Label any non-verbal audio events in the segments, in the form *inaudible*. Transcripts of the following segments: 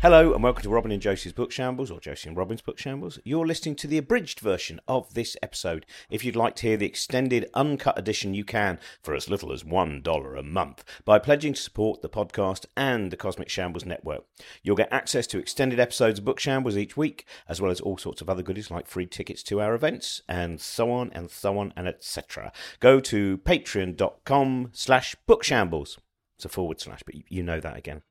Hello and welcome to Robin and Josie's Book Shambles, or Josie and Robin's Book Shambles. You're listening to the abridged version of this episode. If you'd like to hear the extended, uncut edition, you can for as little as $1 a month by pledging to support the podcast and the Cosmic Shambles Network. You'll get access to extended episodes of Book Shambles each week, as well as all sorts of other goodies like free tickets to our events, and so on and so on and etc. Go to patreon.com slash bookshambles. It's a forward slash, but you know that again.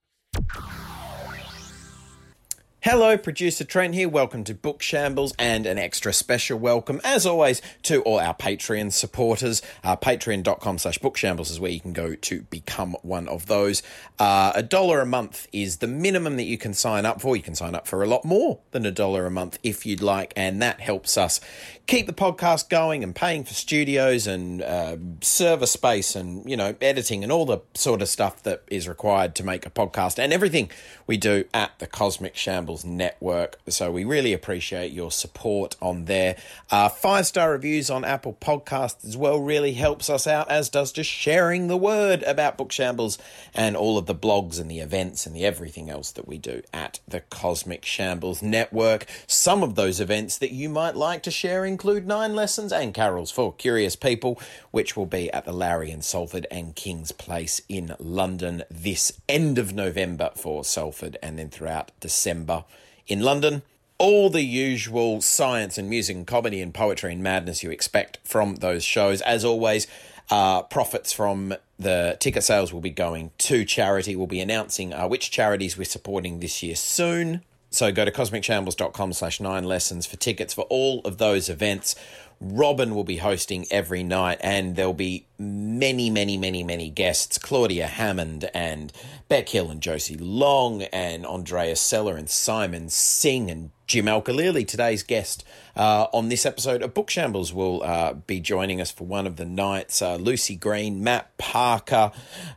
Hello, producer Trent here. Welcome to Book Shambles and an extra special welcome, as always, to all our Patreon supporters. Uh, Patreon.com slash bookshambles is where you can go to become one of those. Uh, a dollar a month is the minimum that you can sign up for. You can sign up for a lot more than a dollar a month if you'd like, and that helps us keep the podcast going and paying for studios and uh, server space and, you know, editing and all the sort of stuff that is required to make a podcast and everything we do at the Cosmic Shambles Network. So we really appreciate your support on there. Uh, Five star reviews on Apple Podcasts as well really helps us out, as does just sharing the word about Book Shambles and all of the blogs and the events and the everything else that we do at the Cosmic Shambles Network. Some of those events that you might like to share include Nine Lessons and Carols for Curious People, which will be at the Lowry and Salford and King's Place in London this end of November for Salford and then throughout December in London. All the usual science and music and comedy and poetry and madness you expect from those shows. As always, uh, profits from the ticket sales will be going to charity. We'll be announcing uh, which charities we're supporting this year soon. So go to cosmicshambles.com slash nine lessons for tickets for all of those events. Robin will be hosting every night, and there'll be many, many, many, many guests Claudia Hammond and Beck Hill and Josie Long and Andrea Sella and Simon Singh and Jim Al-Khalili, today's guest uh, on this episode of Book Shambles, will uh, be joining us for one of the nights. Uh, Lucy Green, Matt Parker,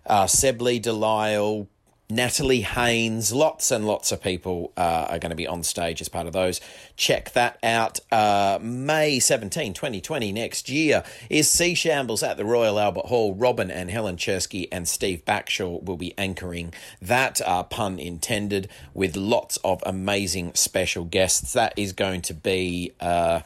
uh, Seb Lee-Delisle, Natalie Haynes, lots and lots of people uh, are going to be on stage as part of those. Check that out. Uh, May 17, 2020, next year, is Sea Shambles at the Royal Albert Hall. Robin and Helen Czerski and Steve Backshall will be anchoring that, uh, pun intended, with lots of amazing special guests. That is going to be uh,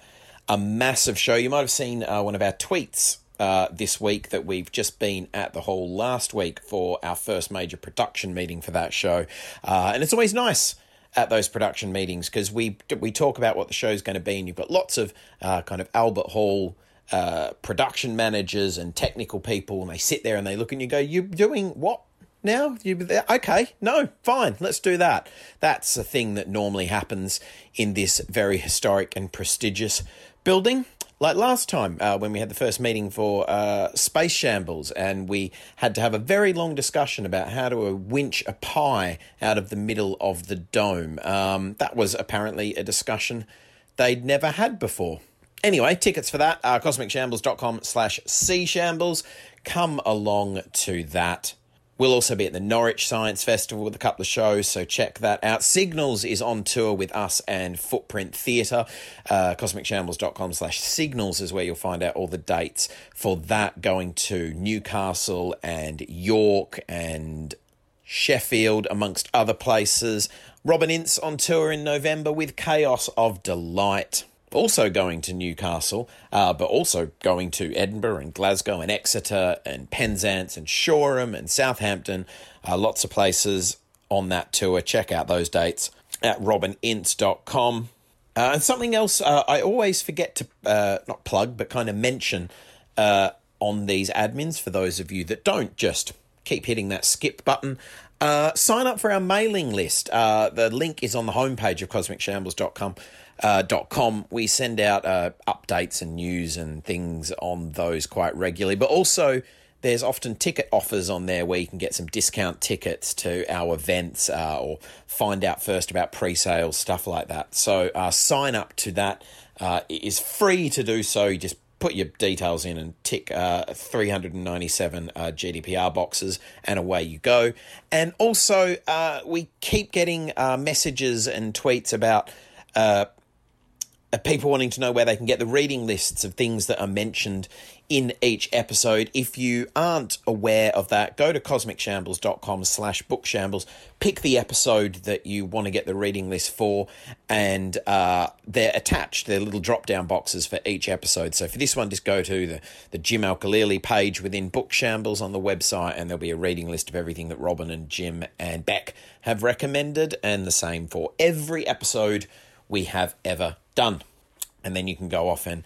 a massive show. You might have seen uh, one of our tweets uh, this week that we've just been at the hall last week for our first major production meeting for that show. Uh, and it's always nice at those production meetings because we we talk about what the show's going to be, and you've got lots of uh, kind of Albert Hall. Uh, production managers and technical people, and they sit there and they look and you go, "You're doing what now? You okay? No, fine. Let's do that." That's a thing that normally happens in this very historic and prestigious building like last time uh, when we had the first meeting for uh, Space Shambles, and we had to have a very long discussion about how to winch a pie out of the middle of the dome. Um, that was apparently a discussion they'd never had before. Anyway, tickets for that are cosmicshambles.com slash sea shambles. Come along to that. We'll also be at the Norwich Science Festival with a couple of shows, so check that out. Signals is on tour with us and Footprint Theatre. Uh, CosmicShambles.com slash signals is where you'll find out all the dates for that going to Newcastle and York and Sheffield, amongst other places. Robin Ince on tour in November with Chaos of Delight also going to Newcastle, uh, but also going to Edinburgh and Glasgow and Exeter and Penzance and Shoreham and Southampton. Uh, lots of places on that tour. Check out those dates at robinince.com. Uh, and something else uh, I always forget to uh, not plug, but kind of mention uh, on these admins for those of you that don't just keep hitting that skip button. Uh, sign up for our mailing list. Uh, the link is on the homepage of cosmicshambles.com uh, .com. We send out uh, updates and news and things on those quite regularly, but also there's often ticket offers on there where you can get some discount tickets to our events uh, or find out first about pre-sales stuff like that. So uh, sign up to that. Uh, it is free to do so. You just put your details in and tick uh, 397 uh, GDPR boxes, and away you go. And also, uh, we keep getting uh, messages and tweets about uh, uh, people wanting to know where they can get the reading lists of things that are mentioned in each episode. If you aren't aware of that, go to cosmicshambles.com slash bookshambles, pick the episode that you want to get the reading list for, and uh, they're attached. They're little drop-down boxes for each episode. So for this one, just go to the, the Jim Al-Khalili page within Bookshambles on the website, and there'll be a reading list of everything that Robin and Jim and Beck have recommended, and the same for every episode we have ever done. And then you can go off and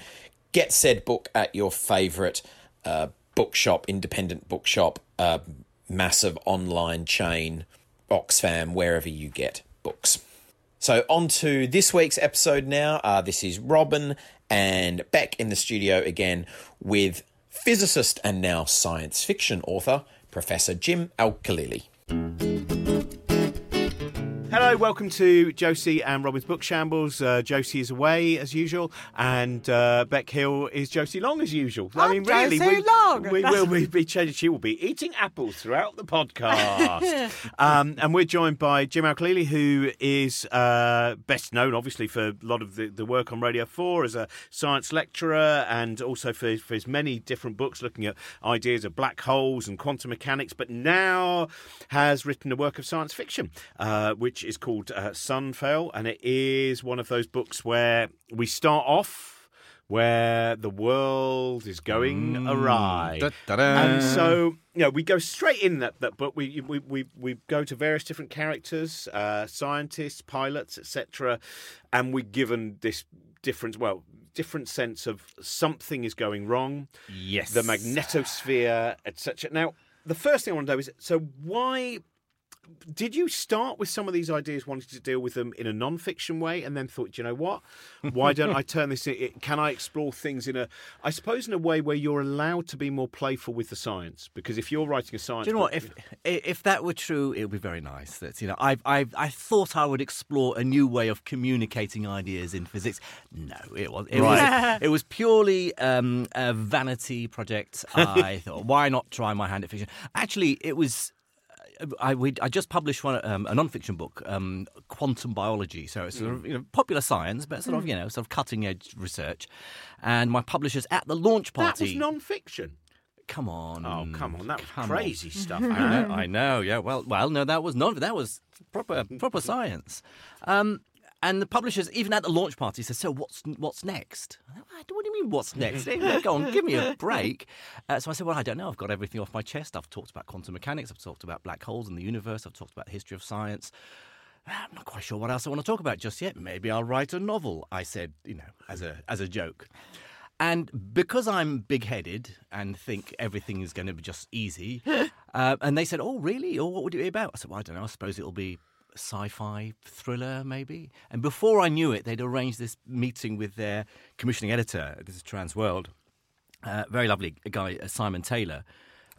get said book at your favourite uh, bookshop, independent bookshop, uh, massive online chain, Oxfam, wherever you get books. So, on to this week's episode now. Uh, this is Robin and back in the studio again with physicist and now science fiction author, Professor Jim Al Khalili. Hello, welcome to Josie and Robin's Book Shambles. Uh, Josie is away as usual, and uh, Beck Hill is Josie Long as usual. I mean, really, we, Long. we will be, be changing. She will be eating apples throughout the podcast. *laughs* um, and we're joined by Jim Al who is uh, best known, obviously, for a lot of the, the work on Radio 4 as a science lecturer and also for, for his many different books looking at ideas of black holes and quantum mechanics, but now has written a work of science fiction, uh, which is called uh, Sunfall, and it is one of those books where we start off where the world is going awry. da-da-da. And so, you know, we go straight in that, that book. We, we, we, we go to various different characters, uh, scientists, pilots, etc. And we're given this different, well, different sense of something is going wrong Yes. the magnetosphere, etc. Now, the first thing I want to know is so why did you start with some of these ideas wanting to deal with them in a non-fiction way and then thought, "Do you know what? Why don't I turn this in, can I explore things in a I suppose in a way where you're allowed to be more playful with the science because if you're writing a science Do you know what? book- If if that were true, it would be very nice. That you know, I I I thought I would explore a new way of communicating ideas in physics. No, it was it was it was purely um, a vanity project. *laughs* I thought, why not try my hand at fiction? Actually, it was. I we I just published one um, a non-fiction book, um, quantum biology. So it's sort of you know popular science, but sort of you know sort of cutting edge research. And my publishers at the launch party. that party. was non-fiction. come on, Oh, come on, that was come on. crazy stuff. I know, I know. Yeah. Well, well, no, that was not. That was proper, proper *laughs* science. Um, and the publishers, even at the launch party, said, "So what's what's next?" I thought, What do you mean, what's next? Go on, give me a *laughs* break. Uh, so I said, "Well, I don't know. I've got everything off my chest. I've talked about quantum mechanics. I've talked about black holes in the universe. I've talked about the history of science." I'm not quite sure what else I want to talk about just yet. Maybe I'll write a novel. I said, you know, as a as a joke. And because I'm big headed and think everything is going to be just easy, *laughs* uh, and they said, Oh, really? Or what would it be about? I said, Well, I don't know. I suppose it'll be a sci fi thriller, maybe. And before I knew it, they'd arranged this meeting with their commissioning editor. This is Transworld. Uh, very lovely guy, uh, Simon Taylor.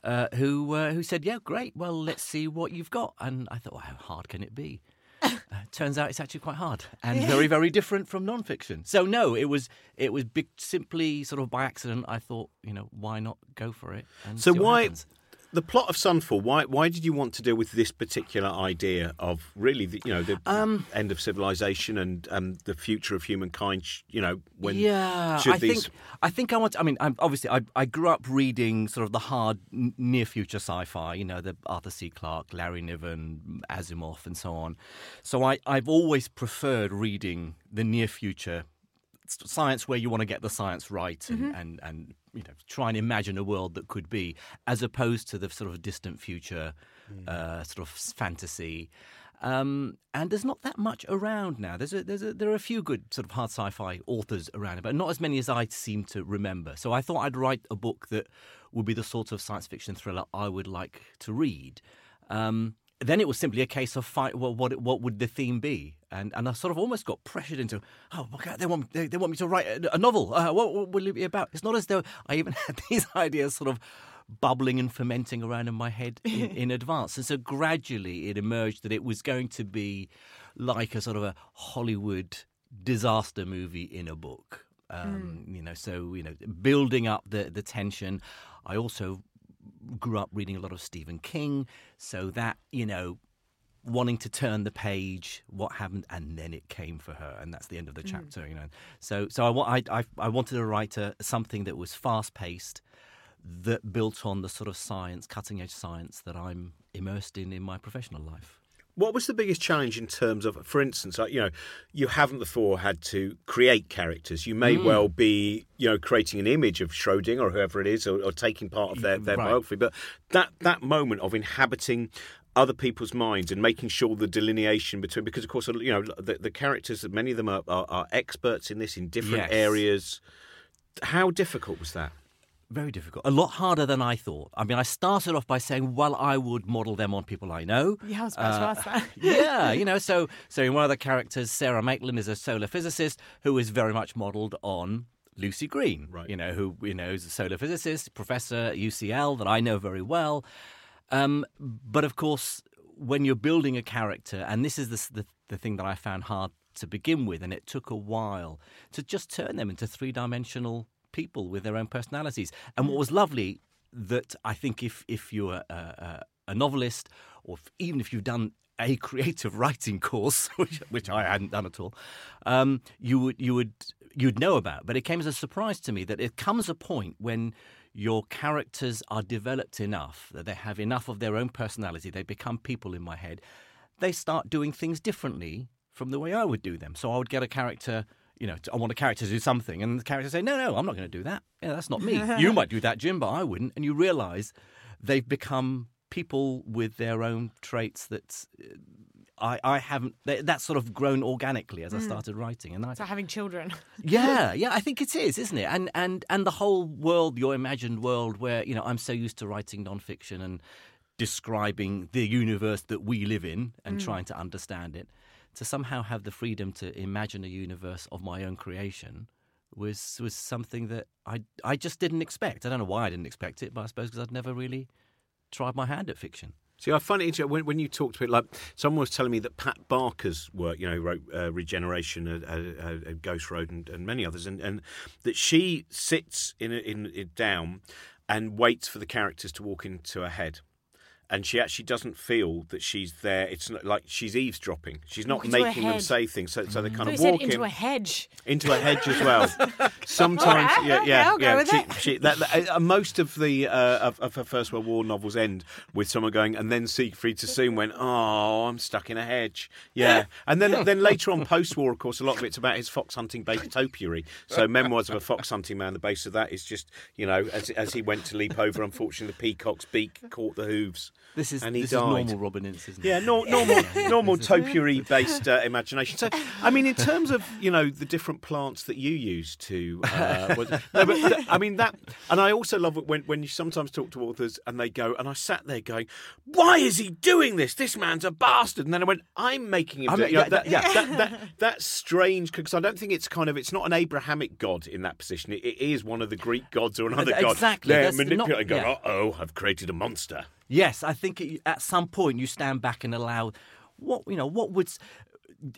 Uh, who uh, who said, "Yeah, great. Well, let's see what you've got." And I thought, well, how hard can it be? *laughs* Uh, turns out it's actually quite hard and very, very different from non-fiction. So no, it was it was big, simply sort of by accident. I thought, you know, why not go for it? And So why happens. The plot of Sunfall? Why why did you want to deal with this particular idea of really the you know the Um, end of civilization and um, the future of humankind? You know when yeah, I these think I think I want. I mean, I'm, obviously, I, I grew up reading sort of the hard n- near future sci-fi. You know, the Arthur C. Clarke, Larry Niven, Asimov, and so on. So I I've always preferred reading the near future science where you want to get the science right and, and, and you know try and imagine a world that could be as opposed to the sort of distant future uh, sort of fantasy um, and there's not that much around now. There's a, there's a, there are a few good sort of hard sci-fi authors around, but not as many as I seem to remember. So I thought I'd write a book that would be the sort of science fiction thriller I would like to read. Um, then it was simply a case of fight. Well, what what would the theme be? And and I sort of almost got pressured into. Oh, okay, they want they, they want me to write a, a novel. Uh, what, what will it be about? It's not as though I even *laughs* had these ideas sort of bubbling and fermenting around in my head in, *laughs* in advance. And so gradually it emerged that it was going to be like a sort of a Hollywood disaster movie in a book. Um, You know, so you know, building up the the tension. I also grew up reading a lot of Stephen King, so that you know wanting to turn the page, what happened, and then it came for her, and that's the end of the mm. chapter. You know, so so I, wa- I, I, I wanted to write a, something that was fast paced, that built on the sort of science, cutting edge science that I'm immersed in in my professional life. What was the biggest challenge in terms of, for instance, like, you know, you haven't before had to create characters. You may mm. well be, you know, creating an image of Schrodinger or whoever it is, or, or taking part of their, their Right. biography. But that that moment of inhabiting other people's minds and making sure the delineation between, because of course, you know, the, the characters, many of them are, are, are experts in this in different Yes. areas. How difficult was that? Very difficult. A lot harder than I thought. I mean, I started off by saying, well, I would model them on people I know. Uh, *laughs* yeah, I was about to ask that. yeah, you know, so so in one of the characters, Sarah Maitland is a solar physicist who is very much modelled on Lucy Green. Right. You know, who you know is a solar physicist, professor at UCL that I know very well. Um, but of course, when you're building a character, and this is the, the the thing that I found hard to begin with, and it took a while to just turn them into three dimensional people with their own personalities. And what was lovely that I think if if you're a, a, a novelist, or if, even if you've done a *laughs* creative writing course, *laughs* which, which I hadn't done at all, um, you would you would you'd know about. But it came as a surprise to me that it comes a point when your characters are developed enough that they have enough of their own personality, they become people in my head. They start doing things differently from the way I would do them. So I would get a character. You know, I want a character to do something, and the character say, "No, no, I'm not going to do that. Yeah, that's not me. *laughs* you might do that, Jim, but I wouldn't." And you realise they've become people with their own traits that I, I haven't. That's sort of grown organically as I hmm. started writing, and I, So having children. *laughs* yeah, yeah, I think it is, isn't it? And and and the whole world, your imagined world, where you know I'm so used to writing nonfiction and describing the universe that we live in and hmm. trying to understand it, to somehow have the freedom to imagine a universe of my own creation was was something that I I just didn't expect. I don't know why I didn't expect it, but I suppose because I'd never really tried my hand at fiction. See, I find it interesting when, when you talked to it. Like someone was telling me that Pat Barker's work, you know, wrote uh, Regeneration, uh, uh, uh, Ghost Road, and, and many others, and, and that she sits in, in in down and waits for the characters to walk into her head. And she actually doesn't feel that she's there. It's not like she's eavesdropping. She's not into making them say things. So, so they kind of walk into in a hedge. into a hedge as well. *laughs* Sometimes, right, yeah, yeah, yeah. she, she, that, that- uh, most of the uh, of, of her First World War novels end with someone going, and then Siegfried Sassoon went, "Oh, I'm stuck in a hedge." Yeah, and then *laughs* then later on, post-war, of course, a lot of it's about his fox hunting based topiary. So, memoirs of a fox hunting man. The base of that is just, you know, as as he went to leap over, unfortunately, the peacock's beak caught the hooves. This is and he this died. is normal Robin Ince, isn't it? Yeah, nor, *laughs* normal, normal topiary based *laughs* uh, imagination. So, I mean, in terms of you know the different plants that you use to, uh, was- no, but I mean that, and I also love it when when you sometimes talk to authors and they go, and I sat there going, why is he doing this? This man's a bastard. And then I went, I'm making him. I do you know, yeah, that, yeah. that, that, *laughs* that's strange because I don't think it's kind of it's not an Abrahamic god in that position. It, it is one of the Greek gods or another god. Exactly, They're that's manipulating. yeah. uh oh, I've created a monster. Yes, I think it, at some point you stand back and allow what you know. What would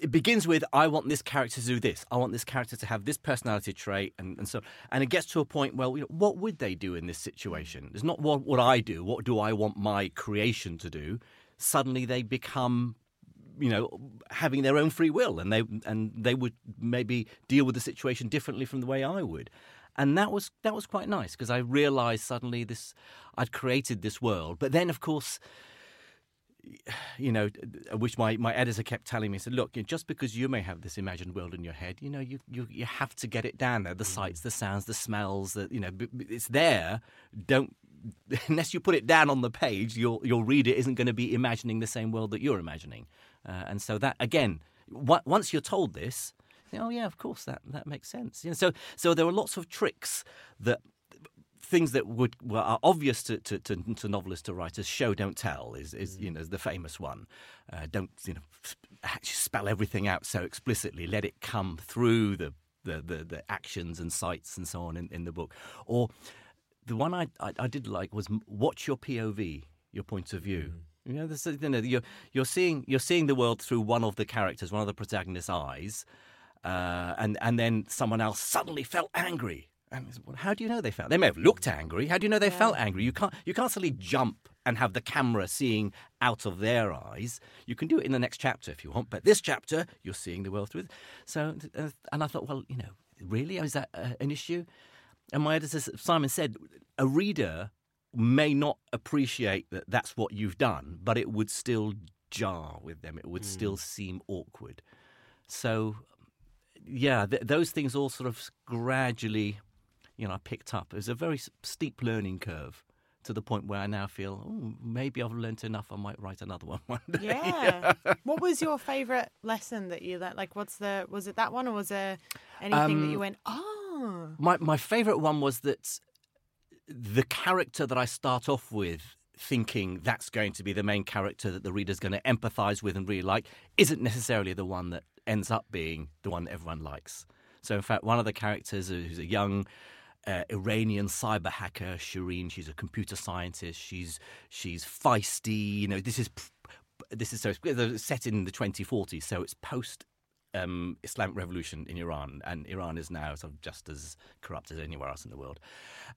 it begins with? I want this character to do this. I want this character to have this personality trait, and, and so and it gets to a point. Well, you know, what would they do in this situation? It's not what what I do. What do I want my creation to do? Suddenly they become you know having their own free will and they and they would maybe deal with the situation differently from the way I would and that was that was quite nice because I realized suddenly this I'd created this world. But then of course you know which my, my editor kept telling me said look just because you may have this imagined world in your head you know you, you, you have to get it down there. The sights the sounds the smells the, you know it's there. Don't *laughs* unless you put it down on the page your your reader isn't going to be imagining the same world that you're imagining. Uh, and so that again once you're told this oh yeah of course that that makes sense. You know so so there are lots of tricks that things that would well, are obvious to, to, to, to novelists to writers show don't tell is, is you know is the famous one. Uh, don't you know actually spell everything out so explicitly. Let it come through the the, the, the actions and sights and so on in, in the book. Or the one I, I, I did like was watch your POV your point of view. You know, this, you know you're, you're seeing you're seeing the world through one of the characters one of the protagonist's eyes uh, and and then someone else suddenly felt angry. And well, how do you know they felt? They may have looked angry. How do you know they felt angry? You can't you can't suddenly jump and have the camera seeing out of their eyes. You can do it in the next chapter if you want, but this chapter you're seeing the world through. So, uh, and I thought, well, you know, really, is that uh, an issue? And my editor Simon said, a reader may not appreciate that that's what you've done, but it would still jar with them. It would mm. still seem awkward. So, yeah, th- those things all sort of gradually, you know, I picked up. It was a very steep learning curve to the point where I now feel, oh, maybe I've learned enough. I might write another *laughs* one one day. Yeah. *laughs* what was your favourite lesson that you learned? Like, what's the was it that one or was there anything um, that you um, went, oh? My my favourite one was that the character that I start off with thinking that's going to be the main character that the reader's going to empathize with and really like isn't necessarily the one that ends up being the one that everyone likes. So, in fact, one of the characters who's a young uh, Iranian cyber hacker, Shireen, she's a computer scientist. She's she's feisty. You know, this is this is so set in the 2040s, so it's post um, Islamic revolution in Iran, and Iran is now sort of just as corrupt as anywhere else in the world.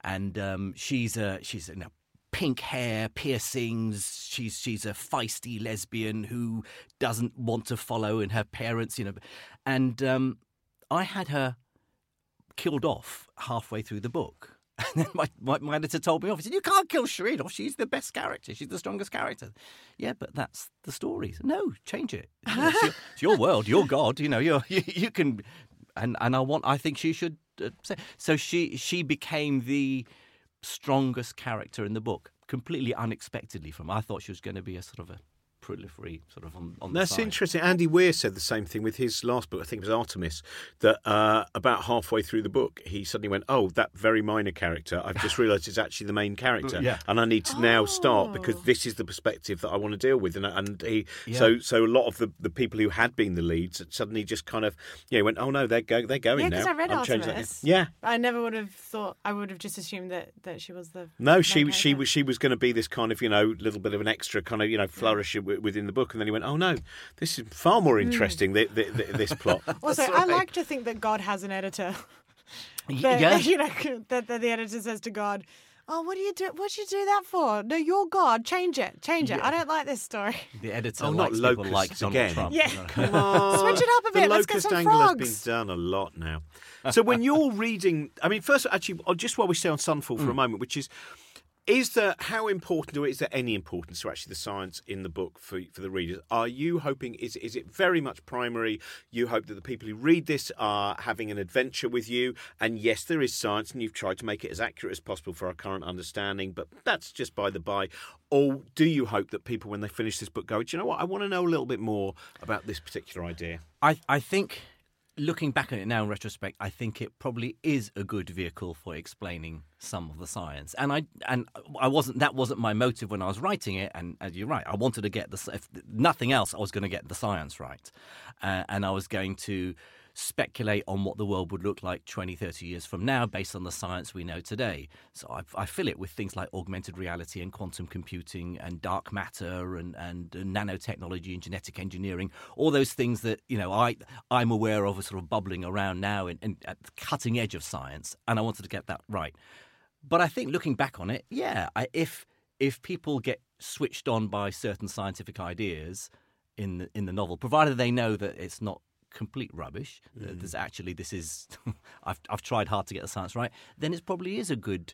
And um, she's a she's know, pink hair, piercings. She's she's a feisty lesbian who doesn't want to follow in her parents, you know. And um, I had her killed off halfway through the book. *laughs* And then my, my, my, editor told me off. He said, You can't kill Shireen off. She's the best character. She's the strongest character. Yeah, but that's the story. No, change it. You know, it's, your, *laughs* it's, your, world, your God. You know, you *laughs* you can. And, and I want. I think she should uh, say. So she she became the strongest character in the book, completely unexpectedly from. I thought she was going to be a sort of a proliferate sort of on, on That's interesting. Andy Weir said the same thing with his last book, I think it was Artemis, that uh, about halfway through the book, he suddenly went, Oh, that very minor character, I've just *laughs* realised is actually the main character. yeah. And I need to oh. now start because this is the perspective that I want to deal with. And, and he, yeah. so so a lot of the, the people who had been the leads suddenly just kind of, yeah, went, Oh, no, they're, go, they're going yeah, now. Yeah, because I read I'm Artemis. Yeah. I never would have thought, I would have just assumed that, that she was the. No, she, she, was, she was going to be this kind of, you know, little bit of an extra kind of, you know, flourish yeah. Within the book. And then he went, "Oh no, this is far more hmm. interesting. Mm. The, the, the, this plot." *laughs* also, right. I like to think that God has an editor. *laughs* that, yeah, *laughs* you know that, that the editor says to God. Oh, what do you do? What you do that for? No, you're God. Change it. Change it. Yeah. I don't like this story. The editor oh, likes not people like Donald again. Trump. Yeah, come on. Switch it up a bit. The Let's get some angle frogs. has been done a lot now. So when you're reading, I mean, first, actually, just while we stay on Sunfall for mm. a moment, which is is there how important or is there any importance to actually the science in the book for for the readers? Are you hoping is is it very much primary? You hope that the people who read this are having an adventure with you, and yes, there is science, and you've tried to make it as accurate as possible for our current understanding, but that's just by the by. Or do you hope that people, when they finish this book, go, do you know what? I want to know a little bit more about this particular idea. I I think looking back at it now in retrospect, I think it probably is a good vehicle for explaining some of the science. And I and I wasn't that wasn't my motive when I was writing it. And, and you're right, I wanted to get the if nothing else, I was going to get the science right, uh, and I was going to speculate on what the world would look like 20, 30 years from now based on the science we know today. So I, I fill it with things like augmented reality and quantum computing and dark matter and, and, uh, nanotechnology and genetic engineering, all those things that, you know, I, I'm aware of are sort of bubbling around now in, in, at the cutting edge of science. And I wanted to get that right. But I think looking back on it, yeah, I, if if people get switched on by certain scientific ideas in the, in the novel, provided they know that it's not complete rubbish. Mm. There's actually this is *laughs* I've I've tried hard to get the science right. Then it probably is a good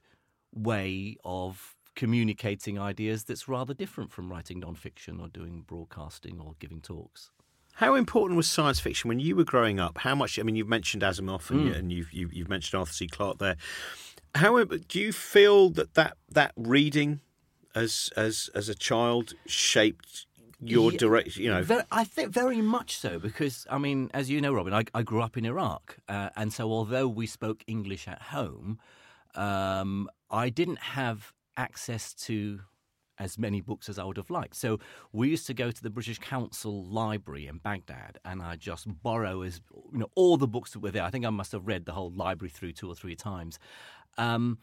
way of communicating ideas that's rather different from writing non-fiction or doing broadcasting or giving talks. How important was science fiction when you were growing up? How much? I mean, you've mentioned Asimov and, mm. and you've, you've, you've mentioned Arthur C. Clarke there. How do you feel that that, that reading as as as a child shaped your yeah, direct, you know. Very, I think very much so because I mean, as you know, Robin, I, I grew up in Iraq, uh, and so although we spoke English at home, um, I didn't have access to as many books as I would have liked. So we used to go to the British Council Library in Baghdad, and I just borrow as you know all the books that were there. I think I must have read the whole library through two or three times, um,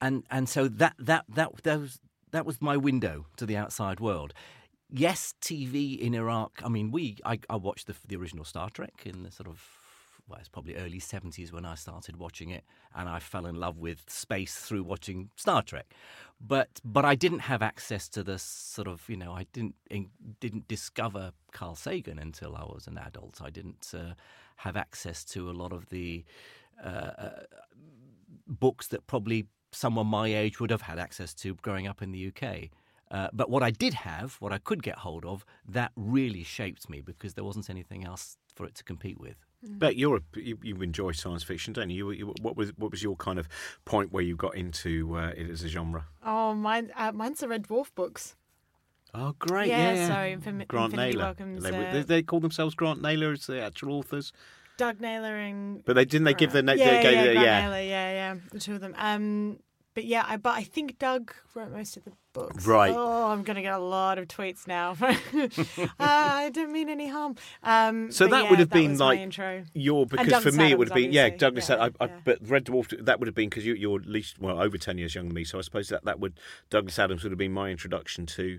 and and so that that that that was that was my window to the outside world yes, TV in Iraq. I mean, we I, I watched the, the original Star Trek in the sort of well, it's probably early 70s when I started watching it, and I fell in love with space through watching Star Trek. But but I didn't have access to the sort of you know I didn't didn't discover Carl Sagan until I was an adult. I didn't uh, have access to a lot of the uh, uh, books that probably someone my age would have had access to growing up in the UK. Uh, but what I did have, what I could get hold of, that really shaped me because there wasn't anything else for it to compete with. Mm. But you're a, you, you, enjoy science fiction, don't you? You, you? What was what was your kind of point where you got into uh, it as a genre? Oh, mine, uh, mine's the Red Dwarf books. Oh, great! Yeah, yeah. so Infin- Grant Infinity Naylor. Welcomes, they, uh, they, they, call themselves Grant Naylor as the actual authors. Doug Naylor and. But they didn't they give their name? Yeah, yeah, yeah, Grant yeah, Naylor, yeah, yeah, the two of them. Um, but yeah, I but I think Doug wrote most of the books. Right. Oh, I'm gonna get a lot of tweets now. *laughs* uh, I don't mean any harm. Um, so that yeah, would have that been like intro. your because for me it would have been yeah Douglas. Yeah, I, I, yeah. But Red Dwarf that would have been because you, you're at least well over ten years younger than me. So I suppose that that would Douglas Adams would have been my introduction to.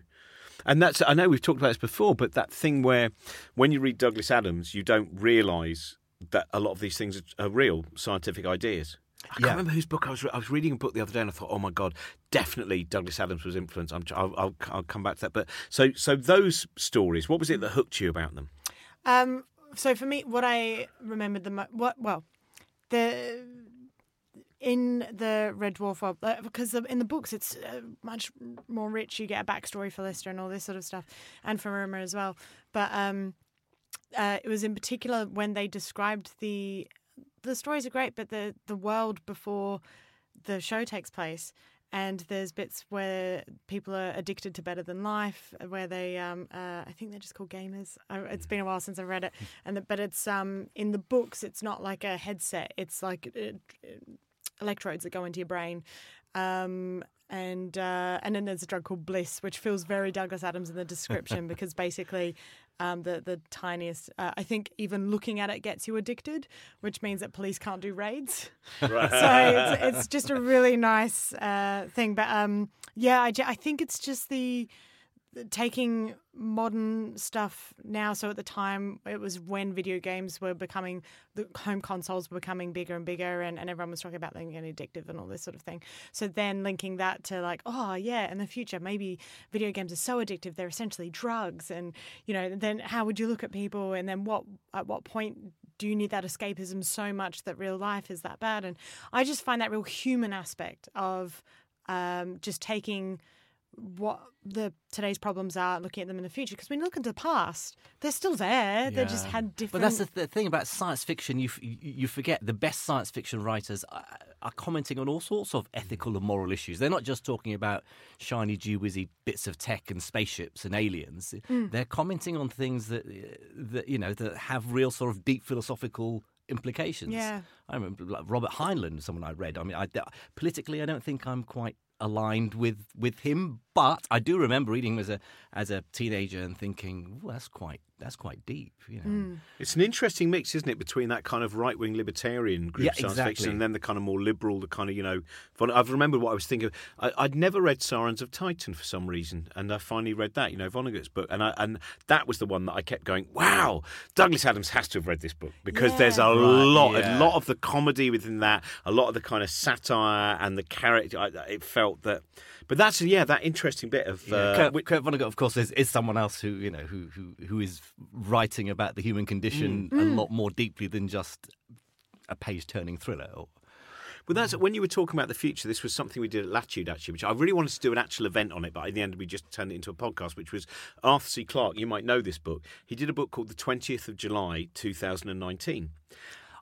And that's I know we've talked about this before, but that thing where when you read Douglas Adams, you don't realise that a lot of these things are, are real scientific ideas. I can't remember whose book I was. Re- I was reading a book the other day, and I thought, "Oh my god, definitely Douglas Adams was influenced." I'm, I'll, I'll, I'll come back to that. But so, so those stories. What was it that hooked you about them? Um. So for me, what I remembered the mo- what well, the in the Red Dwarf uh, because the, in the books it's uh, much more rich. You get a backstory for Lister and all this sort of stuff, and for Rimmer as well. But um, uh, it was in particular when they described the the stories are great, but the the world before the show takes place. And there's bits where people are addicted to Better Than Life, where they, um, uh, I think they're just called gamers. It's been a while since I've read it, *laughs* and the, but it's um, in the books. It's not like a headset. It's like uh, electrodes that go into your brain, um, and uh, and then there's a drug called Bliss, which feels very Douglas Adams in the description *laughs* because basically um, the the tiniest. Uh, I think even looking at it gets you addicted, which means that police can't do raids. *laughs* Right. so it's, it's just a really nice uh, thing. But um, yeah, I, I think it's just the taking modern stuff now. So at the time, it was when video games were becoming, the home consoles were becoming bigger and bigger, and, and everyone was talking about them getting addictive and all this sort of thing. So then linking that to like, oh, yeah, in the future, maybe video games are so addictive, they're essentially drugs. And, you know, then how would you look at people? And then what, at what point do you need that escapism so much that real life is that bad? And I just find that real human aspect of um, just taking what the today's problems are, looking at them in the future. Because when you look into the past, they're still there. They just had different. But that's the th- thing about science fiction. You f- you forget the best science fiction writers are, are, commenting on all sorts of ethical and moral issues. They're not just talking about shiny, gee whizzy bits of tech and spaceships and aliens. Mm. They're commenting on things that that you know that have real sort of deep philosophical implications. Yeah, I remember like Robert Heinlein, someone I read. I mean, I, politically, I don't think I'm quite aligned with with him, but I do remember reading him as a as a teenager and thinking, that's quite that's quite deep. You know, mm. it's an interesting mix, isn't it, between that kind of right wing libertarian group yeah, science exactly. fiction and then the kind of more liberal, the kind of you know. Fun. I've remembered what I was thinking. I, would never read Sirens of Titan for some reason, and I finally read that. You know, Vonnegut's book, and I, and that was the one that I kept going. Wow, Douglas Adams has to have read this book because yeah. there's a right, lot, yeah. a lot of the comedy within that, a lot of the kind of satire and the character. I, it felt that. But that's yeah, that interesting bit of yeah. uh, Kurt, Kurt Vonnegut, of course, is, is someone else who you know who who who is writing about the human condition Mm. a lot more deeply than just a page-turning thriller. Or, Well, that's when you were talking about the future. This was something we did at Latitude, actually, which I really wanted to do an actual event on it, but in the end, we just turned it into a podcast. Which was Arthur C. Clarke. You might know this book. He did a book called The Twentieth of July, two thousand and nineteen.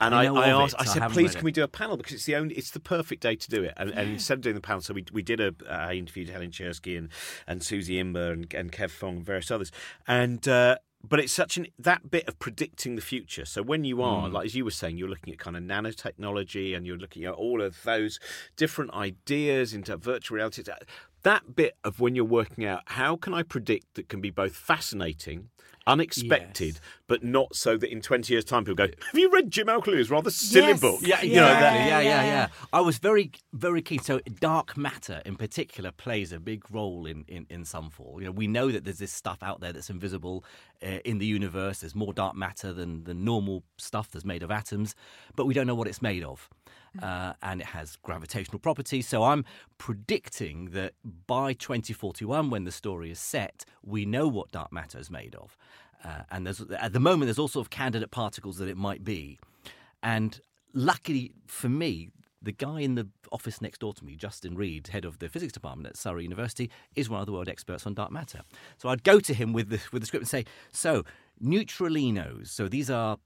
And I I, I, asked, it. I I said, haven't please, can it." we do a panel because it's the only, it's the perfect day to do it. And, and instead of doing the panel, so we we did a, I interviewed Helen Czerski and and Suzie Imber and, and Kev Fong and various others, and. Uh, but it's such an that bit of predicting the future. So when you are, like as you were saying, you're looking at kind of nanotechnology and you're looking at all of those different ideas into virtual reality. That bit of when you're working out how can I predict that can be both fascinating unexpected, Yes. but not so that in 20 years' time people go, Have you read Jim Al-Khalili's rather silly Yes. book? Yeah, you Yeah, know that. Yeah, yeah, yeah. yeah, I was very, very keen. So, dark matter in particular plays a big role in in, in Sunfall. You know, we know that there's this stuff out there that's invisible uh, in the universe. There's more dark matter than the normal stuff that's made of atoms, but we don't know what it's made of. Uh, and it has gravitational properties. So I'm predicting that by 2041, when the story is set, we know what dark matter is made of. Uh, and there's, at the moment, there's all sort of candidate particles that it might be. And luckily for me, the guy in the office next door to me, Justin Read, head of the physics department at Surrey University, is one of the world experts on dark matter. So I'd go to him with the, with the script and say, So, neutralinos, so these are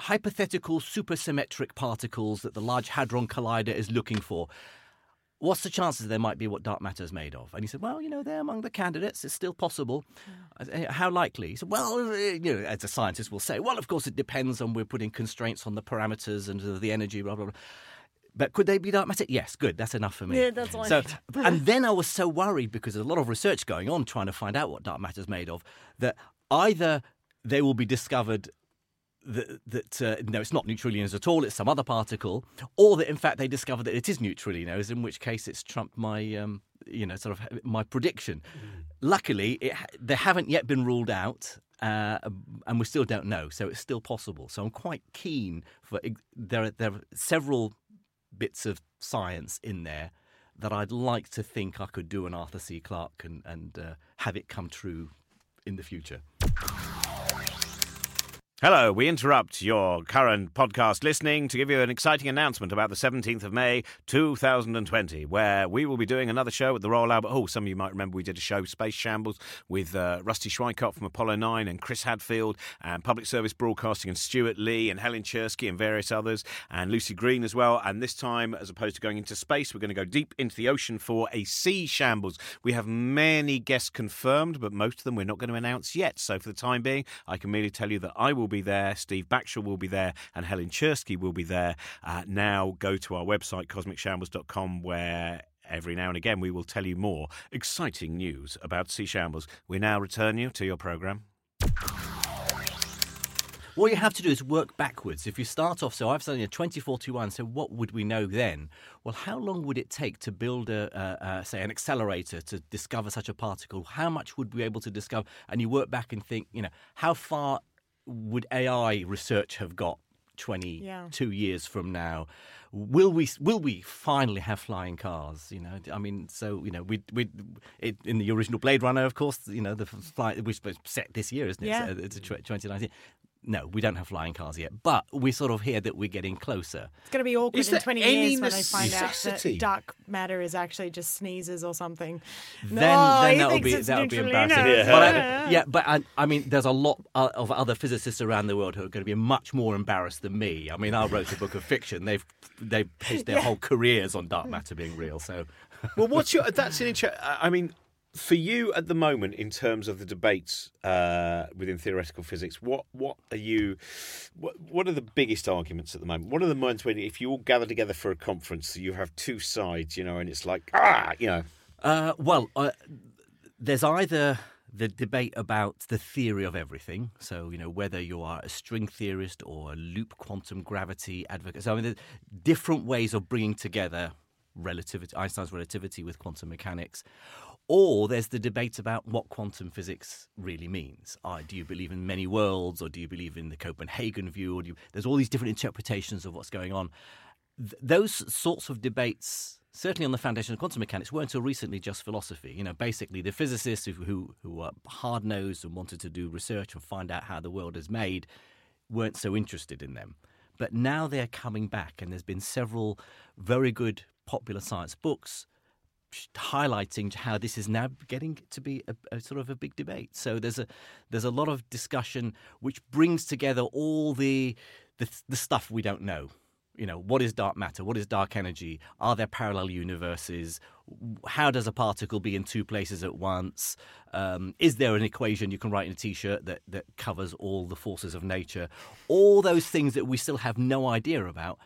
hypothetical supersymmetric particles that the Large Hadron Collider is looking for. What's the chances there might be what dark matter is made of? And he said, well, you know, they're among the candidates. It's still possible. Said, How likely? He said, well, uh, you know, as a scientist will say, well, of course, it depends on we're putting constraints on the parameters and the energy, blah, blah, blah. But could they be dark matter? Yes, good. That's enough for me. Yeah, that's all So, *laughs* and then I was so worried because there's a lot of research going on trying to find out what dark matter is made of that either they will be discovered that, that uh, no, it's not neutralinos at all; it's some other particle, or that in fact they discover that it is neutralinos, in which case it's trumped my, um, you know, sort of my prediction. Luckily, it, they haven't yet been ruled out. Uh, and we still don't know, so it's still possible. So I'm quite keen for there. Are, there are several bits of science in there that I'd like to think I could do an Arthur C. Clarke and, and uh, have it come true in the future. Hello, we interrupt your current podcast listening to give you an exciting announcement about the 17th of May 2020, where we will be doing another show at the Royal Albert Hall. Some of you might remember we did a show, Space Shambles, with uh, Rusty Schweickart from Apollo 9 and Chris Hadfield and Public Service Broadcasting and Stewart Lee and Helen Czerski and various others and Lucy Green as well. And this time, as opposed to going into space, we're going to go deep into the ocean for a sea shambles. We have many guests confirmed, but most of them we're not going to announce yet. So for the time being, I can merely tell you that I will be there, Steve Backshall will be there, and Helen Czerski will be there. Uh, now go to our website, cosmicshambles.com, where every now and again we will tell you more exciting news about Sea Shambles. We now return you to your programme. What you have to do is work backwards. If you start off, so I've studied a 2041, so what would we know then? Well, how long would it take to build, a, a, a, say, an accelerator to discover such a particle? How much would we be able to discover? And you work back and think, you know, how far would AI research have got 22 Yeah. years from now? Will we will we finally have flying cars? You know, I mean, so you know, we we it, in the original Blade Runner, of course, you know, the flight was set this year, isn't it? Yeah. So it's a tw- 2019. No, we don't have flying cars yet, but we sort of hear that we're getting closer. It's going to be awkward Is in there 20 any years when they find out that dark matter is actually just sneezes or something. Then, no, then that would be that would be embarrassing. Yeah. But I, *laughs* yeah, but I, I mean, there's a lot uh, of other physicists around the world who are going to be much more embarrassed than me. I mean, I wrote a book of fiction. They've they've *laughs* based their whole careers on dark matter being real. So well, what's your? That's an inter- I mean, for you at the moment, in terms of the debates uh, within theoretical physics, what what are you? What what are the biggest arguments at the moment? What are the ones when if you all gather together for a conference, you have two sides, you know, and it's like ah, you know, Uh, well, uh, there's either the debate about the theory of everything. So, you know, whether you are a string theorist or a loop quantum gravity advocate. So, I mean, there's different ways of bringing together relativity, Einstein's relativity with quantum mechanics. Or there's the debate about what quantum physics really means. Uh, do you believe in many worlds, or do you believe in the Copenhagen view? Or do you, there's all these different interpretations of what's going on. Th- those sorts of debates, certainly on the foundation of quantum mechanics, weren't until recently just philosophy. You know, basically the physicists who who, are hard nosed and wanted to do research and find out how the world is made weren't so interested in them. But now they're coming back, and there's been several very good popular science books highlighting how this is now getting to be a, a sort of a big debate. So there's a there's a lot of discussion which brings together all the the, the stuff we don't know. You know, what is dark matter? What is dark energy? Are there parallel universes? How does a particle be in two places at once? Um, is there an equation you can write in a T-shirt that that covers all the forces of nature? All those things that we still have no idea about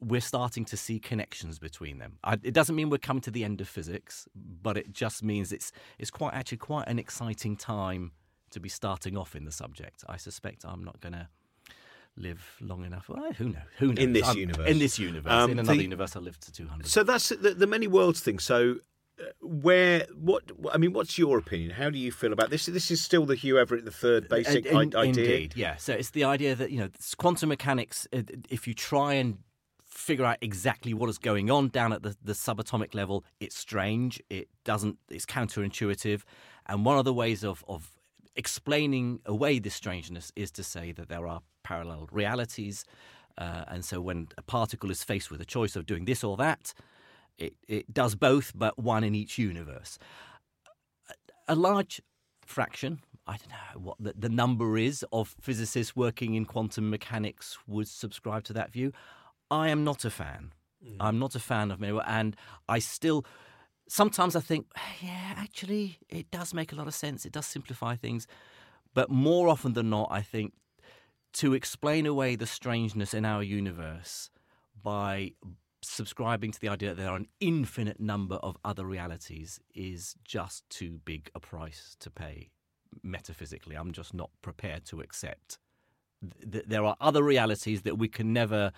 we're starting to see connections between them. I, it doesn't mean we're coming to the end of physics, but it just means it's it's quite actually quite an exciting time to be starting off in the subject. I suspect I'm not going to live long enough. Well, who knows? Who knows? In this I'm- universe. In this universe. Um, in another the- universe, I'll live to 200. So that's the, the many worlds thing. So, uh, where what I mean, what's your opinion? How do you feel about this? This is still the Hugh Everett the third basic Uh, in- idea. Indeed, yeah. So it's the idea that you know quantum mechanics. uh, If you try and figure out exactly what is going on down at the, the subatomic level, it's strange. It doesn't. It's counterintuitive, and one of the ways of of explaining away this strangeness is to say that there are parallel realities. Uh, and so when a particle is faced with a choice of doing this or that, it, it does both, but one in each universe a large fraction, I don't know what the, the number is, of physicists working in quantum mechanics would subscribe to that view. I am not a fan. Mm. I'm not a fan of Miller, and I still. Sometimes I think, yeah, actually, it does make a lot of sense. It does simplify things. But more often than not, I think to explain away the strangeness in our universe by subscribing to the idea that there are an infinite number of other realities is just too big a price to pay metaphysically. I'm just not prepared to accept. Th- th- there are other realities that we can never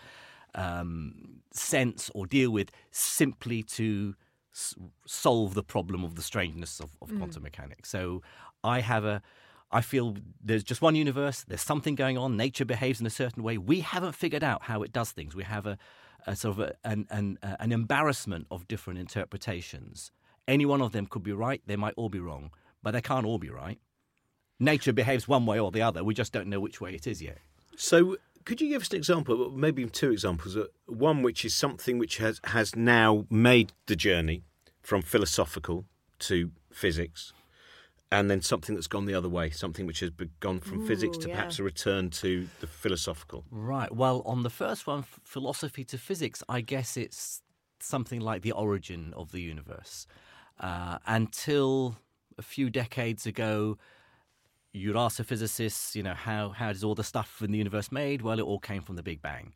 um, sense or deal with simply to s- solve the problem of the strangeness of, of quantum mechanics. So I have a. I feel there's just one universe. There's something going on. Nature behaves in a certain way. We haven't figured out how it does things. We have a, a sort of a, an, an, uh, an embarrassment of different interpretations. Any one of them could be right. They might all be wrong, but they can't all be right. Nature behaves one way or the other. We just don't know which way it is yet. So, could you give us an example, maybe two examples? Uh, One which is something which has has now made the journey from philosophical to physics, and then something that's gone the other way, something which has gone from physics to yeah. perhaps a return to the philosophical. Right. Well, on the first one, philosophy to physics, I guess it's something like the origin of the universe. Uh, until a few decades ago, you'd ask a physicist, you know, how, how is all the stuff in the universe made? Well, it all came from the Big Bang.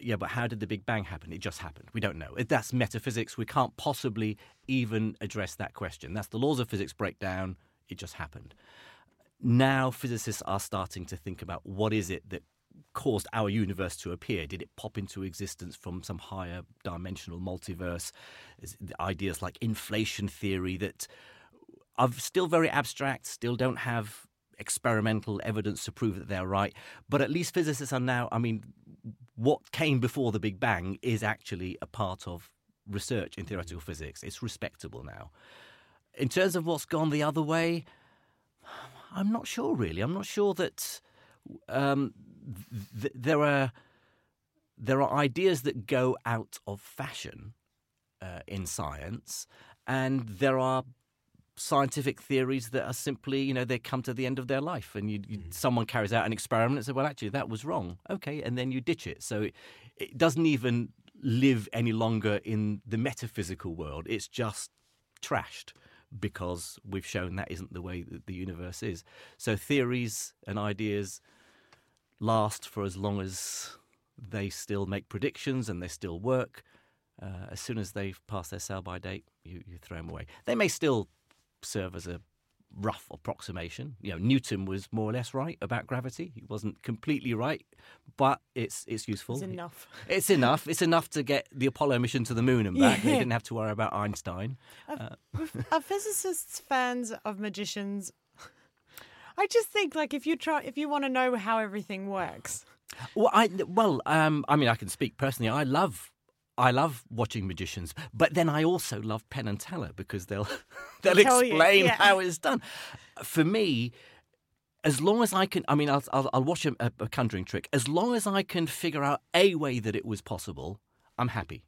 Yeah, but how did the Big Bang happen? It just happened. We don't know. That's metaphysics. We can't possibly even address that question. That's the laws of physics break down. It just happened now physicists are starting to think about what is it that caused our universe to appear? Did it pop into existence from some higher dimensional multiverse? Ideas like inflation theory that are still very abstract, still don't have experimental evidence to prove that they're right. But at least physicists are now, I mean, what came before the Big Bang is actually a part of research in theoretical physics. It's respectable now. In terms of what's gone the other way, I'm not sure really. I'm not sure that um, th- there are there are ideas that go out of fashion uh, in science, and there are scientific theories that are simply, you know, they come to the end of their life, and you, you, someone carries out an experiment and says, "Well, actually, that was wrong." Okay, and then you ditch it. So it, it doesn't even live any longer in the metaphysical world. It's just trashed because we've shown that isn't the way that the universe is. So theories and ideas last for as long as they still make predictions and they still work. Uh, as soon as they've passed their sell by date, you, you throw them away. They may still serve as a rough approximation. You know, Newton was more or less right about gravity. He wasn't completely right, but it's it's useful. It's enough. *laughs* It's enough. It's enough to get the Apollo mission to the moon and back. They didn't have to worry about Einstein. *laughs* Are physicists fans of magicians? I just think like if you try if you want to know how everything works. Well, I well, um, I mean, I can speak personally. I love. I love watching magicians, but then I also love Penn and Teller because they'll *laughs* they'll Tell explain yeah. how it's done. For me, as long as I can, I mean, I'll I'll, I'll watch a, a conjuring trick. As long as I can figure out a way that it was possible, I'm happy.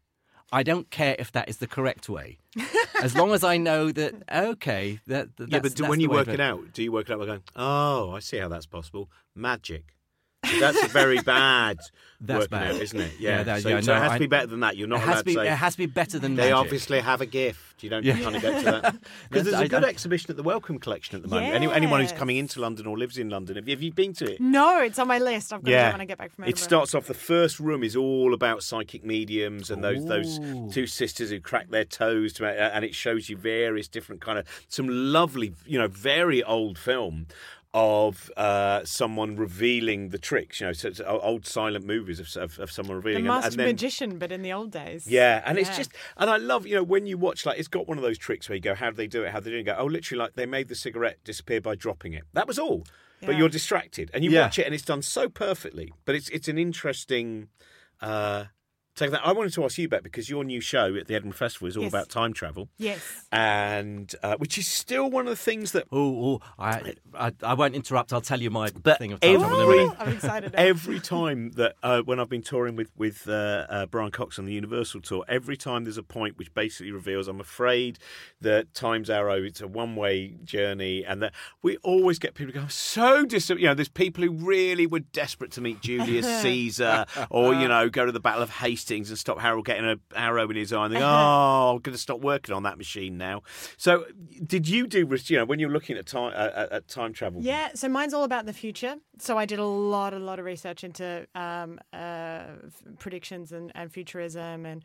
I don't care if that is the correct way, *laughs* as long as I know that okay, that, that yeah, that's- but do, that's when you work it out, do you work it out by going, "Oh, I see how that's possible"? Magic. That's a very bad *laughs* That's bad. out, isn't it? Yeah, Yeah. that- so, yeah, so no, it has I- to be better than that. You're not It allowed has, to be, say it has to be better than that. they magic. obviously have a gift. You don't Yeah. kind of get to that *laughs* because there's a good I- exhibition at the Wellcome Collection at the moment. Any, anyone who's coming into London or lives in London, have you, have you been to it? No, it's on my list. I've got to it when I get back from it starts off. The first room is all about psychic mediums and those those two sisters who crack their toes, to, and it shows you various different kind of some lovely, you know, very old film of uh, someone revealing the tricks. You know, so it's old silent movies of, of, of someone The revealing. and- master and then, magician, but in the old days. yeah, and it's just, and I love, you know, when you watch, like, it's got one of those tricks where you go, how do they do it? How do they do it? You go, oh, literally, like, they made the cigarette disappear by dropping it. That was all. But you're distracted, and you Yeah. watch it, and it's done so perfectly. But it's it's an interesting. Uh, take that. I wanted to ask you about because your new show at the Edinburgh Festival is all Yes. about time travel, Yes. and uh, which is still one of the things that Oh, oh I, I, I won't interrupt. I'll tell you my But thing of time travel in every- I'm excited. every time that uh, when I've been touring with with uh, uh, Brian Cox on the Universal tour, every time there's a point which basically reveals, I'm afraid that Time's Arrow it's a one way journey, and that we always get people go so dis. You know, there's people who really were desperate to meet Julius *laughs* Caesar, or you know, go to the Battle of Hastings and stop Harold getting an arrow in his eye, and think, *laughs* oh, I'm going to stop working on that machine now. So, did you do? You know, when you're looking at time uh, at- at time travel, Yeah, so mine's all about the future. So I did a lot, a lot of research into um, uh, predictions and, and futurism, and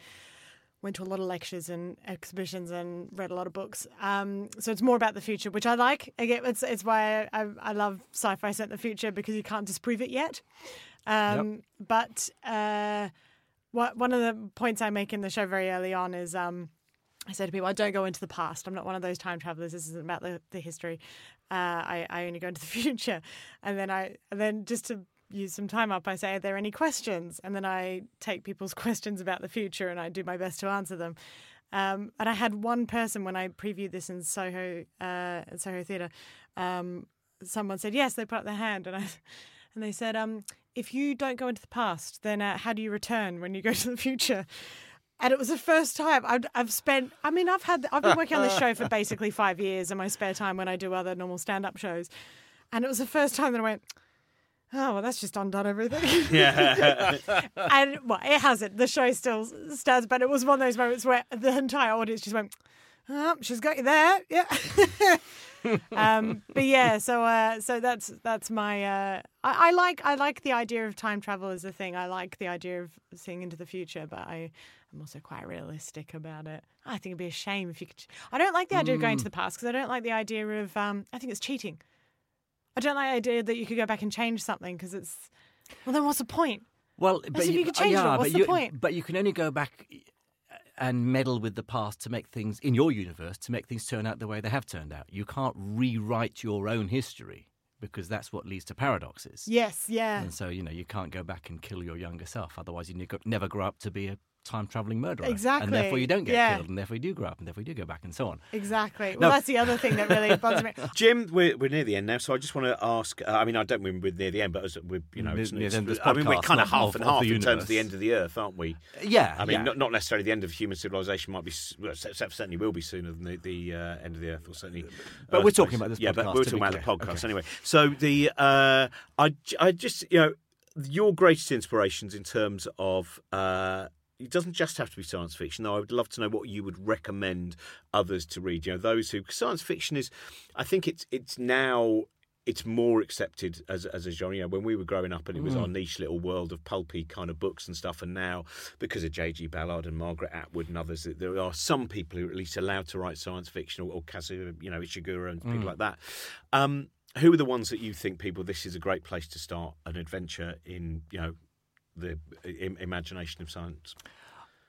went to a lot of lectures and exhibitions and read a lot of books. Um, so it's more about the future, which I like. Again, it's it's why I, I love sci-fi set in the future because you can't disprove it yet. Um, But uh, what one of the points I make in the show very early on is. Um, I say to people, I don't go into the past. I'm not one of those time travelers. This isn't about the, the history. Uh, I, I only go into the *laughs* future. And then I and then just to use some time up, I say, Are there any questions? And then I take people's *laughs* questions about the future and I do my best to answer them. Um, and I had one person when I previewed this in Soho uh, Soho Theatre. Um, someone said yes. They put up their hand, and I and they said, um, "If you don't go into the past, then uh, how do you return when you go to the future?" And it was the first time I've, I've spent. I mean, I've had I've been working on this show for *laughs* basically five years in my spare time when I do other normal stand-up shows, and it was the first time that I went. Oh well, that's just undone everything. *laughs* yeah. *laughs* and well, it hasn't. The show still stands, but it was one of those moments where the entire audience just went, "Oh, she's got you there." Yeah. Um, but yeah, so uh, so that's that's my. Uh, I, I like I like the idea of time travel as a thing. I like the idea of seeing into the future, but I I'm also quite realistic about it. I think it'd be a shame if you could. I don't like the idea of going to the past because I don't like the idea of. Um, I think it's cheating. I don't like the idea that you could go back and change something because it's. Well, then what's the point? Well, but if you could change it, yeah, what's the you, point? But you can only go back and meddle with the past to make things in your universe to make things turn out the way they have turned out. You can't rewrite your own history because that's what leads to paradoxes. Yes, yeah. And so you know you can't go back and kill your younger self. Otherwise, you ne- never grow up to be a time traveling murderer. Exactly, And therefore, you don't get yeah. killed, and therefore you do grow up, and therefore you do go back, and so on. Exactly. Well, No. that's the other thing that really *laughs* bothers me. Jim, we're, we're near the end now, so I just want to ask. Uh, I mean, I don't mean we're near the end, but as we're you know, Near- it's, near it's- the end of this I mean, we're kind of half and half the in terms of the end of the earth, aren't we? Yeah. I mean, yeah. not, not necessarily the end of human civilization might be s- well, certainly will be sooner than the, the uh, end of the earth, or certainly. But we're talking about this Yeah, but we're talking be about the podcast Okay. anyway. So the uh, I j- I just you know your greatest inspirations in terms of. Uh, it doesn't just have to be science fiction. Though I would love to know what you would recommend others to read. You know, those who science fiction is. I think it's it's now it's more accepted as as a genre. You know, when we were growing up, and it was our niche little world of pulpy kind of books and stuff. And now, because of J.G. Ballard and Margaret Atwood and others, there are some people who are at least allowed to write science fiction, or, or Kazuo, you know, Ishiguro and people like that. Um, who are the ones that you think people? This is a great place to start an adventure in. You know, the im- imagination of science.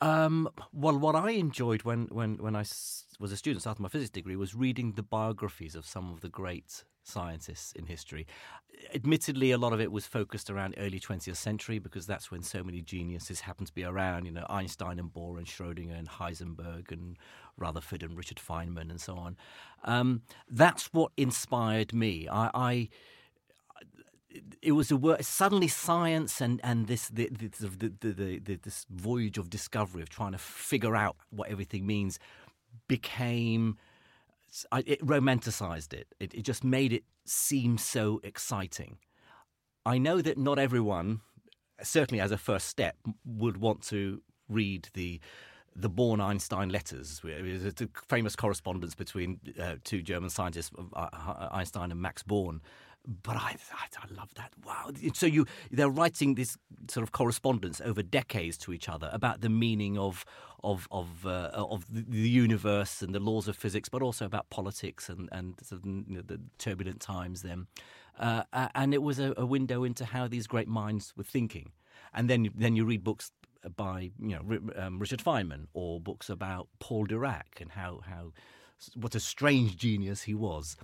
Um, well, what I enjoyed when, when, when I was a student starting my physics degree was reading the biographies of some of the great scientists in history. Admittedly, a lot of it was focused around early 20th century because that's when so many geniuses happened to be around. You know, Einstein and Bohr and Schrödinger and Heisenberg and Rutherford and Richard Feynman and so on. Um, that's what inspired me. I. I it was a word suddenly science and and this the, the, the, the, this voyage of discovery of trying to figure out what everything means became it romanticized it. it it just made it seem so exciting i know that not everyone certainly as a first step would want to read the the Born Einstein letters. It's a famous correspondence between uh, two German scientists, uh, Einstein and Max Born. But I, I, love that. Wow! So you, they're writing this sort of correspondence over decades to each other about the meaning of of of uh, of the universe and the laws of physics, but also about politics and and you know, the turbulent times then. uh, and it was a, a window into how these great minds were thinking. And then then you read books by you know um, Richard Feynman or books about Paul Dirac and how how what a strange genius he was.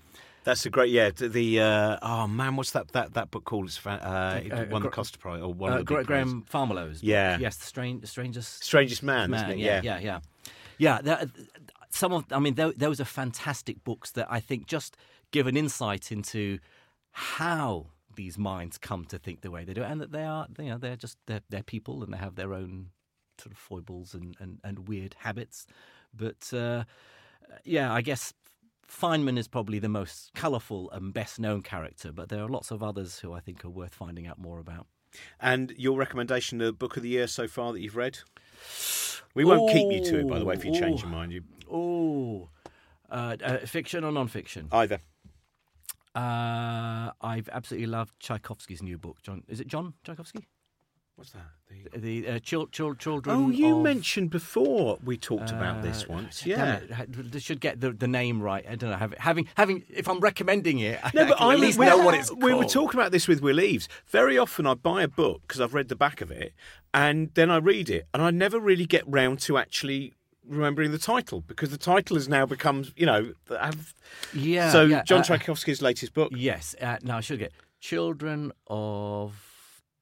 That's a great, yeah. The, the uh, oh man, what's that that that book called? It's fa- uh, it Uh, won the Costa Prize or one Uh, of the. Graham Farmelo's. book. Yeah. Yes, the strange, strangest Strangest Man, man. isn't it? Yeah, yeah, yeah, yeah. that- some of, I mean, tho- those are fantastic books that I think just give an insight into how these minds come to think the way they do, and that they are, you know, they're just they're, they're people and they have their own sort of foibles and and, and weird habits. But uh, yeah, I guess Feynman is probably the most colourful and best known character, but there are lots of others who I think are worth finding out more about. And your recommendation, the book of the year so far that you've read? We won't keep you to it, by the way, if you change your mind. You Oh, uh, uh, fiction or non-fiction? either. Uh, I've absolutely loved Tchaikovsky's new book. John, is it John Tchaikovsky? What's that? The- The uh, chil- chil- children. Oh, you of- mentioned before we talked about this uh, once. Yeah. it, should get the, the name right. I don't know. Having, having, having if I'm recommending it, No, I but *laughs* can I at least we, know what it's called. we were talking about this with Will Eaves. Very often, I buy a book because I've read the back of it, and then I read it, and I never really get round to actually remembering the title because the title has now become, you know, I've, Yeah. so yeah, John uh, Tchaikovsky's latest book. Yes. Uh, no, I should get Children of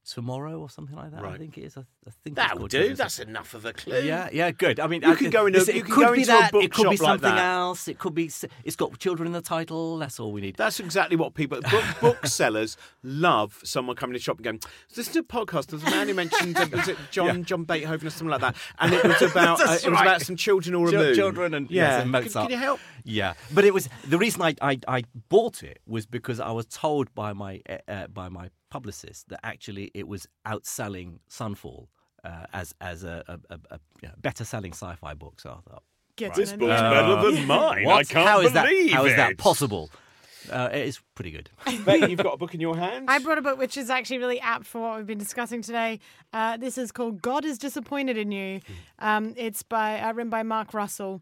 Tomorrow or something like that. I think it is. I, I think That'll do. Children That's enough of a clue. Yeah, yeah, good. I mean, You uh, can go in a- listen, you it could go be into a that. It could be bookshop like something else. It could be. It's got children in the title. That's all we need. That's exactly what people book, *laughs* booksellers love. Someone coming to shop and going, "This is a podcast." There's a man who mentioned uh, was it *laughs* John John Beethoven or something like that, and it was *laughs* about uh, That's it was about some children or a Chil- moon. children and- yeah, yes, and Can- Mozart. Can, you help? Yeah, but it was the reason I I, I bought it was because I was told by my uh, uh, by my publicist that actually it was outselling Sunfall uh, as as a, a, a, a you know, better selling sci-fi book. So I thought. Get This to book's know. better than *laughs* mine. What? I can't how is believe that? How is that possible? Uh, it is pretty good. *laughs* Becky, you've got a book in your hand. I brought a book which is actually really apt for what we've been discussing today. Uh, this is called "God is Disappointed in You." Um, it's by uh, written by Mark Russell,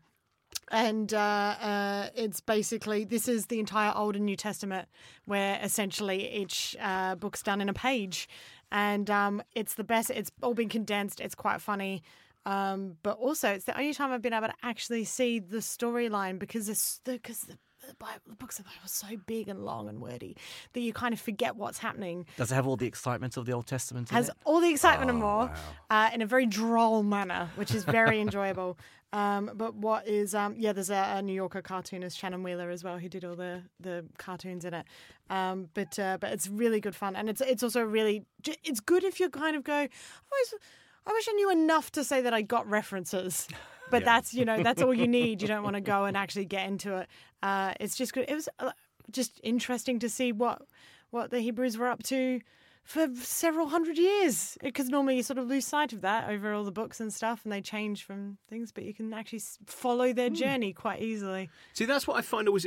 and uh, uh, it's basically this is the entire Old and New Testament, where essentially each uh, book's done in a page, and um, it's the best. It's all been condensed. It's quite funny. Um, but also, it's the only time I've been able to actually see the storyline because because the, the, Bible, the books of the Bible are so big and long and wordy that you kind of forget what's happening. Does it have all the excitement of the Old Testament? in Has it? all the excitement and Oh, more wow. uh, in a very droll manner, which is very *laughs* enjoyable. Um, but what is um, yeah? There's a, a New Yorker cartoonist, Shannon Wheeler, as well, who did all the the cartoons in it. Um, but uh, but it's really good fun, and it's it's also really it's good if you kind of go. I, was, I wish I knew enough to say that I got references. *laughs* But that's you know that's all you *laughs* need. You don't want to go and actually get into it. Uh, it's just good. It was uh, just interesting to see what what the Hebrews were up to for several hundred years. Because normally you sort of lose sight of that over all the books and stuff, and they change from things. But you can actually follow their journey quite easily. See, that's what I find always.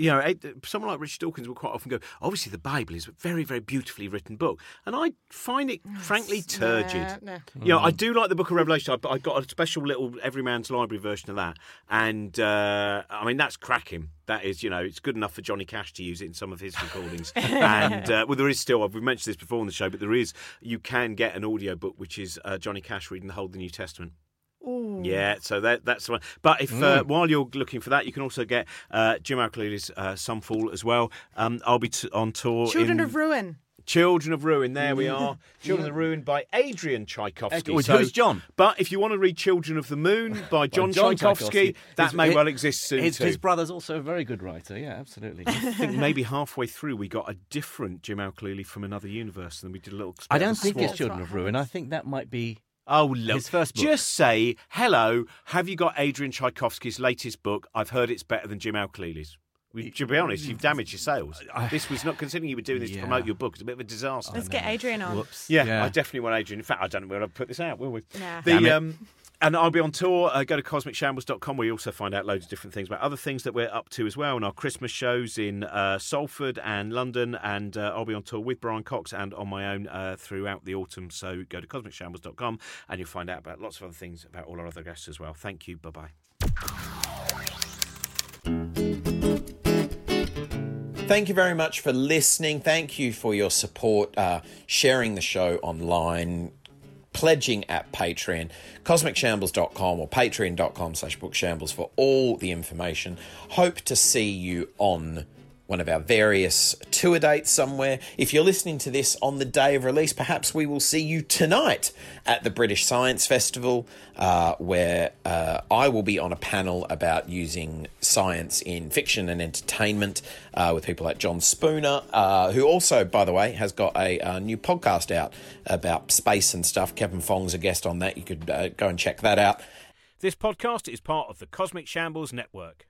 You know, eh, someone like Richard Dawkins will quite often go, obviously, the Bible is a very, very beautifully written book. And I find it, frankly, turgid. Nah, nah. You know, I do like the Book of Revelation. I, I got a special little Everyman's Library version of that. And, uh, I mean, that's cracking. That is, you know, it's good enough for Johnny Cash to use it in some of his recordings. *laughs* and, uh, well, there is still, we've mentioned this before on the show, but there is, you can get an audio book, which is uh, Johnny Cash reading the whole of the New Testament. Ooh. Yeah, so that that's one. But if uh, while you're looking for that, you can also get uh, Jim Al-Khalili's uh, Sunfall as well. Um, I'll be t- on tour. Children in of Ruin. Children of Ruin. There we *laughs* are. Children of Ruin by Adrian Tchaikovsky. Which- So- who's John? But if you want to read Children of the Moon *laughs* by John, John Tchaikovsky, Tchaikovsky. that His- may his- well exist soon His, too. his brother's also a very good writer. Yeah, absolutely. I think maybe halfway through we got a different Jim Al-Khalili from another universe, and we did a little. I don't think swap. it's Children of Ruin. I think that might be Oh, look. His first book. Just say, hello, have you got Adrian Tchaikovsky's latest book? I've heard it's better than Jim Al-Khalili's. We, to be honest, you've damaged your sales. This was not considering you were doing this to Yeah. promote your book. It's a bit of a disaster. Let's get Adrian on. Whoops. Yeah, I definitely want Adrian. In fact, I don't know where I'll put this out, will we? Nah. Damn it. um, and I'll be on tour. Uh, go to cosmicshambles.com where you also find out loads of different things about other things that we're up to as well. And our Christmas shows in uh, Salford and London. And uh, I'll be on tour with Brian Cox and on my own uh, throughout the autumn. So go to cosmicshambles.com and you'll find out about lots of other things about all our other guests as well. Thank you. Bye bye. Thank you very much for listening. Thank you for your support, uh, sharing the show online, pledging at Patreon, cosmicshambles.com or patreon.com slash bookshambles for all the information. Hope to see you on one of our various tour dates somewhere. If you're listening to this on the day of release, perhaps we will see you tonight at the British Science Festival, uh, where uh, I will be on a panel about using science in fiction and entertainment uh, with people like Jon Spooner, uh, who also, by the way, has got a, a, new podcast out about space and stuff. Kevin Fong's a guest on that. You could uh, go and check that out. This podcast is part of the Cosmic Shambles Network.